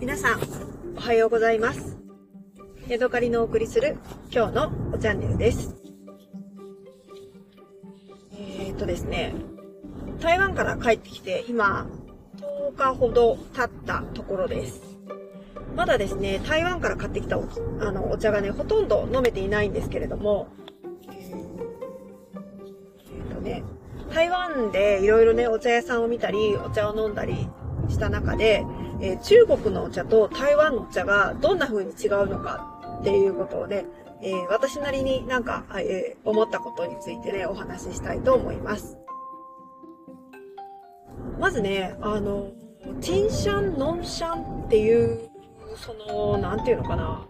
皆さん、おはようございます。ヤドカリのお送りする今日のおチャンネルです。えー、っとですね、台湾から帰ってきて今、10日ほど経ったところです。まだですね、台湾から買ってきたおあのお茶がね、ほとんど飲めていないんですけれども、えーっとね、台湾でいろいろね、お茶屋さんを見たり、お茶を飲んだりした中で、えー中国のお茶と台湾のお茶がどんな風に違うのかっていうことをね、えー私なりになんか、えー思ったことについてね、お話ししたいと思います。まずね、あの、チンシャン、ノンシャンっていう、その、なんていうのかな、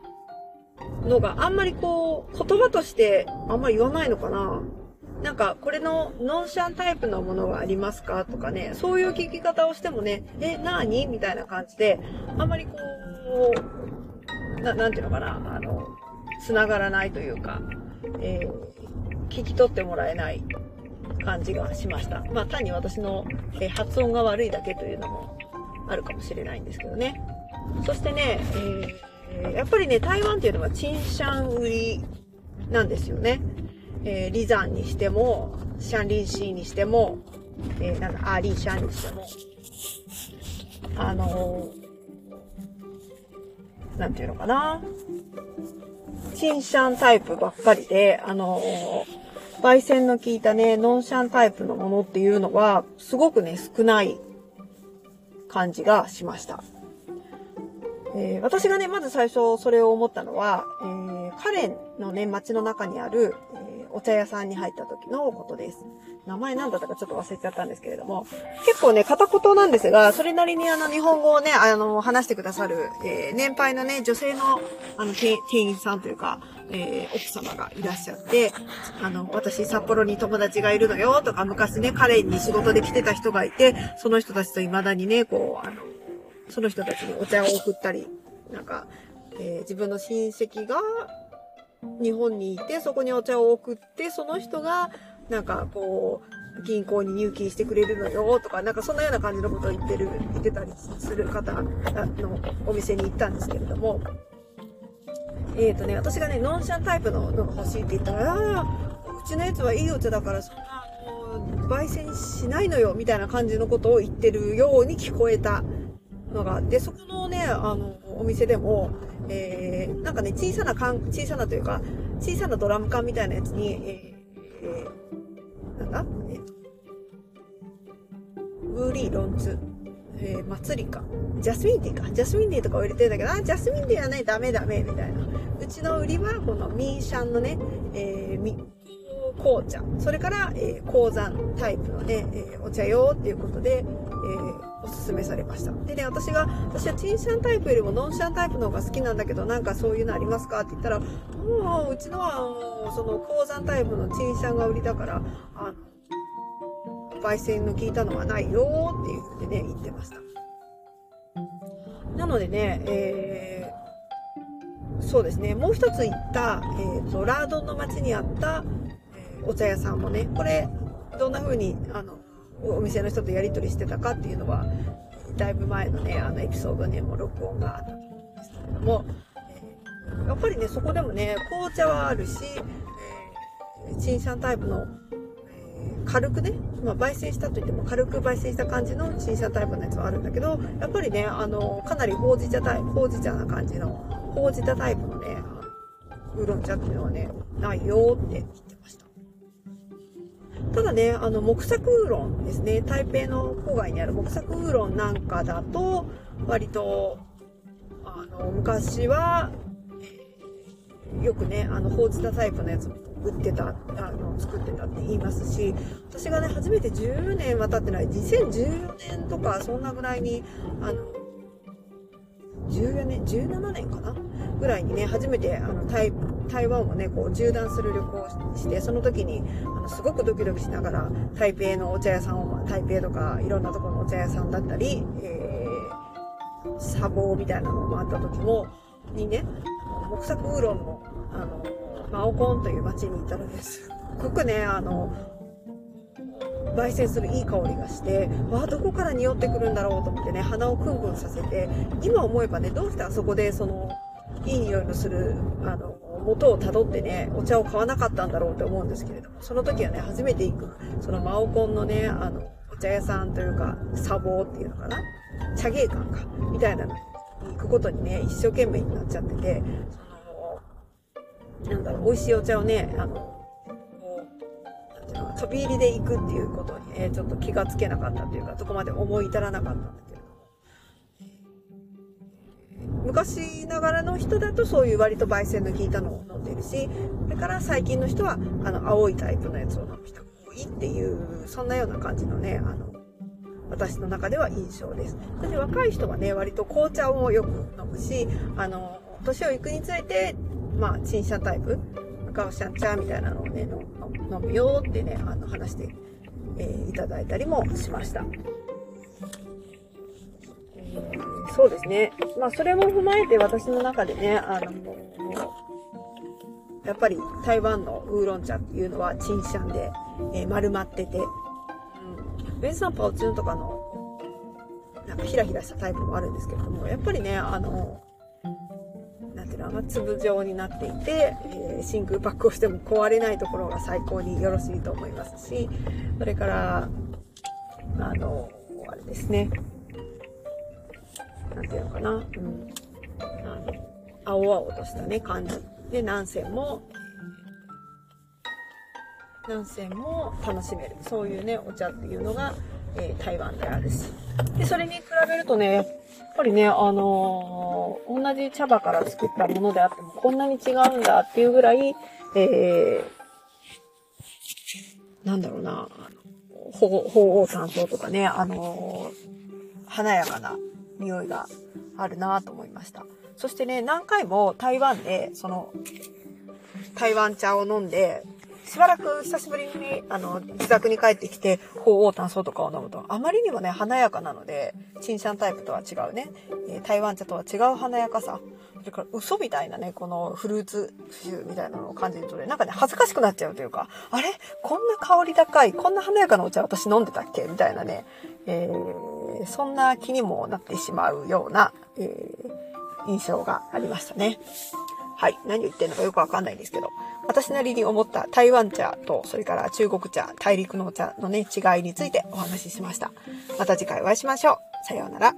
のがあんまりこう、言葉としてあんまり言わないのかな。なんか、これのノンシャンタイプのものがありますか？とかね、そういう聞き方をしてもね、え、なーに？みたいな感じで、あんまりこう、ななんていうのかな、あの、繋がらないというか、えー聞き取ってもらえない感じがしました。まあ、単に私の、えー発音が悪いだけというのもあるかもしれないんですけどね。そしてね、えーやっぱりね、台湾っていうのはチンシャン売りなんですよね。えー、リザンにしても、シャンリンシーにしても、えーなんだ、アーリーシャンにしても、あのーなんていうのかな。チンシャンタイプばっかりで、あのー焙煎の効いたね、ノンシャンタイプのものっていうのは、すごくね、少ない感じがしました。えー私がね、まず最初それを思ったのは、えーカレンのね、街の中にある、お茶屋さんに入った時のことです。名前なんだったかちょっと忘れちゃったんですけれども、結構ね、片言なんですが、それなりにあの、日本語をね、あの、話してくださる、えー年配のね、女性の、あの、店員さんというか、えー奥様がいらっしゃって、あの、私、札幌に友達がいるのよ、とか、昔ね、カレンに仕事で来てた人がいて、その人たちと未だにね、こう、あの、その人たちにお茶を送ったり、なんか、えー自分の親戚が日本にいて、そこにお茶を送って、その人が、なんかこう、銀行に入金してくれるのよ、とか、なんかそんなような感じのことを言ってる、言ってたりする方のお店に行ったんですけれども、えっ、とね、私がね、ノンシャンタイプののが欲しいって言ったら、あ、うちのやつはいいお茶だから、そんな、焙煎しないのよ、みたいな感じのことを言ってるように聞こえたのがあって、そこのね、あの、お店でも、えー、なんかね、小さな缶、小さなというか、小さなドラム缶みたいなやつに、えー、えーなんだ？えー、ウーリーロンツ、えー、祭りか。ジャスミンティーか。ジャスミンティーとかを入れてるんだけど、あ、ジャスミンティーはね、ダメダメ、みたいな。うちの売りは、このミーシャンのね、えー、み、紅茶。それから、えー、鉱山タイプのね、えーお茶よっていうことで、えーおすすめされました。でね、私が、私はチンシャンタイプよりもノンシャンタイプの方が好きなんだけど、なんかそういうのありますかって言ったら、もう、うちのは、もうその鉱山タイプのチンシャンが売りだから、あの、焙煎の効いたのはないよっていうふうにね、言ってました。なのでね、えーそうですね、もう一つ行った、えーと、ラードンの町にあった、お茶屋さんもね、これ、どんな風に、あの、お店の人とやり取りしてたかっていうのは、だいぶ前のね、あのエピソードにも録音があったんですけれども、えーやっぱりね、そこでもね、紅茶はあるし、えー、チンシャンタイプの、えー軽くね、まあ、焙煎したといっても軽く焙煎した感じのチンシャンタイプのやつはあるんだけど、やっぱりね、あの、かなりほうじ茶タイプ、ほうじ茶な感じの、ほうじ茶タイプのね、ウーロン茶っていうのはね、ないよって言ってました。ただね、あの、木作ウーロンですね。台北の郊外にある木作ウーロンなんかだと、割と、あの、昔は、よくね、あの、ほうじたタイプのやつも売ってた、あの、作ってたって言いますし、私がね、初めて10年は経ってない、2014年とか、そんなぐらいに、あの、14年、17年かな？ぐらいにね、初めて、あの、台、台湾をね、こう、縦断する旅行をして、その時に、あの、すごくドキドキしながら、台北のお茶屋さんを、台北とか、いろんなところのお茶屋さんだったり、えー、砂防みたいなのを回った時も、にね、木作ウーロンの、あの、マオコンという町に行ったのです。すごくね、あの、焙煎するいい香りがして、わあ、どこから匂ってくるんだろうと思ってね、鼻をクンクンさせて、今思えばね、どうしてあそこでその、いい匂いのする、あの、元をたどってね、お茶を買わなかったんだろうって思うんですけれども、その時はね、初めて行く、そのマオコンのね、あの、お茶屋さんというか、茶房っていうのかな茶芸館か、みたいなのに行くことにね、一生懸命になっちゃってて、その、なんだろう、美味しいお茶をね、あ、の、飛び入りで行くっていうことにね、ちょっと気がつけなかったというか、どこまで思い至らなかったんだけれども。昔ながらの人だとそういう割と焙煎の効いたのを飲んでるし、それから最近の人は、あの、青いタイプのやつを飲む人が多いっていう、そんなような感じのね、あの、私の中では印象です。それで若い人はね、割と紅茶をよく飲むし、あの、年を行くにつれて、まあ、陳謝タイプ、赤尾シャンチャーみたいなのをね、飲むよってね、あの、話して、えー、いただいたりもしました。そうですね。まあ、それも踏まえて私の中でね、あの、やっぱり台湾のウーロン茶っていうのはチンシャンで、えー、丸まってて、うん、ベンサンパオチュンとかの、なんかヒラヒラしたタイプもあるんですけれども、やっぱりね、あの、なんていうの、粒状になっていて、えー、真空パックをしても壊れないところが最高によろしいと思いますし、それから、あの、あれですね、なんていうのかな、うん、あの、青々としたね、感じ。で、南線も、南線も楽しめる。そういうね、お茶っていうのが、えー、台湾であるし。で、それに比べるとね、やっぱりね、あのー、同じ茶葉から作ったものであっても、こんなに違うんだっていうぐらい、えー、なんだろうな、鳳凰山椒とかね、あのー、華やかな匂いがあるなと思いました。そしてね、何回も台湾で、その、台湾茶を飲んで、しばらく久しぶりに、あの、自宅に帰ってきて、鳳凰炭素とかを飲むと、あまりにもね、華やかなので、チンシャンタイプとは違うね、え台湾茶とは違う華やかさ。それから嘘みたいなね、このフルーツ臭みたいなのを感じるとね、なんかね、恥ずかしくなっちゃうというか、あれ？こんな香り高い、こんな華やかなお茶私飲んでたっけ？みたいなね、えー、そんな気にもなってしまうような、えー、印象がありましたね。はい。何を言ってるのかよくわかんないんですけど、私なりに思った台湾茶と、それから中国茶、大陸のお茶のね、違いについてお話ししました。また次回お会いしましょう。さようなら。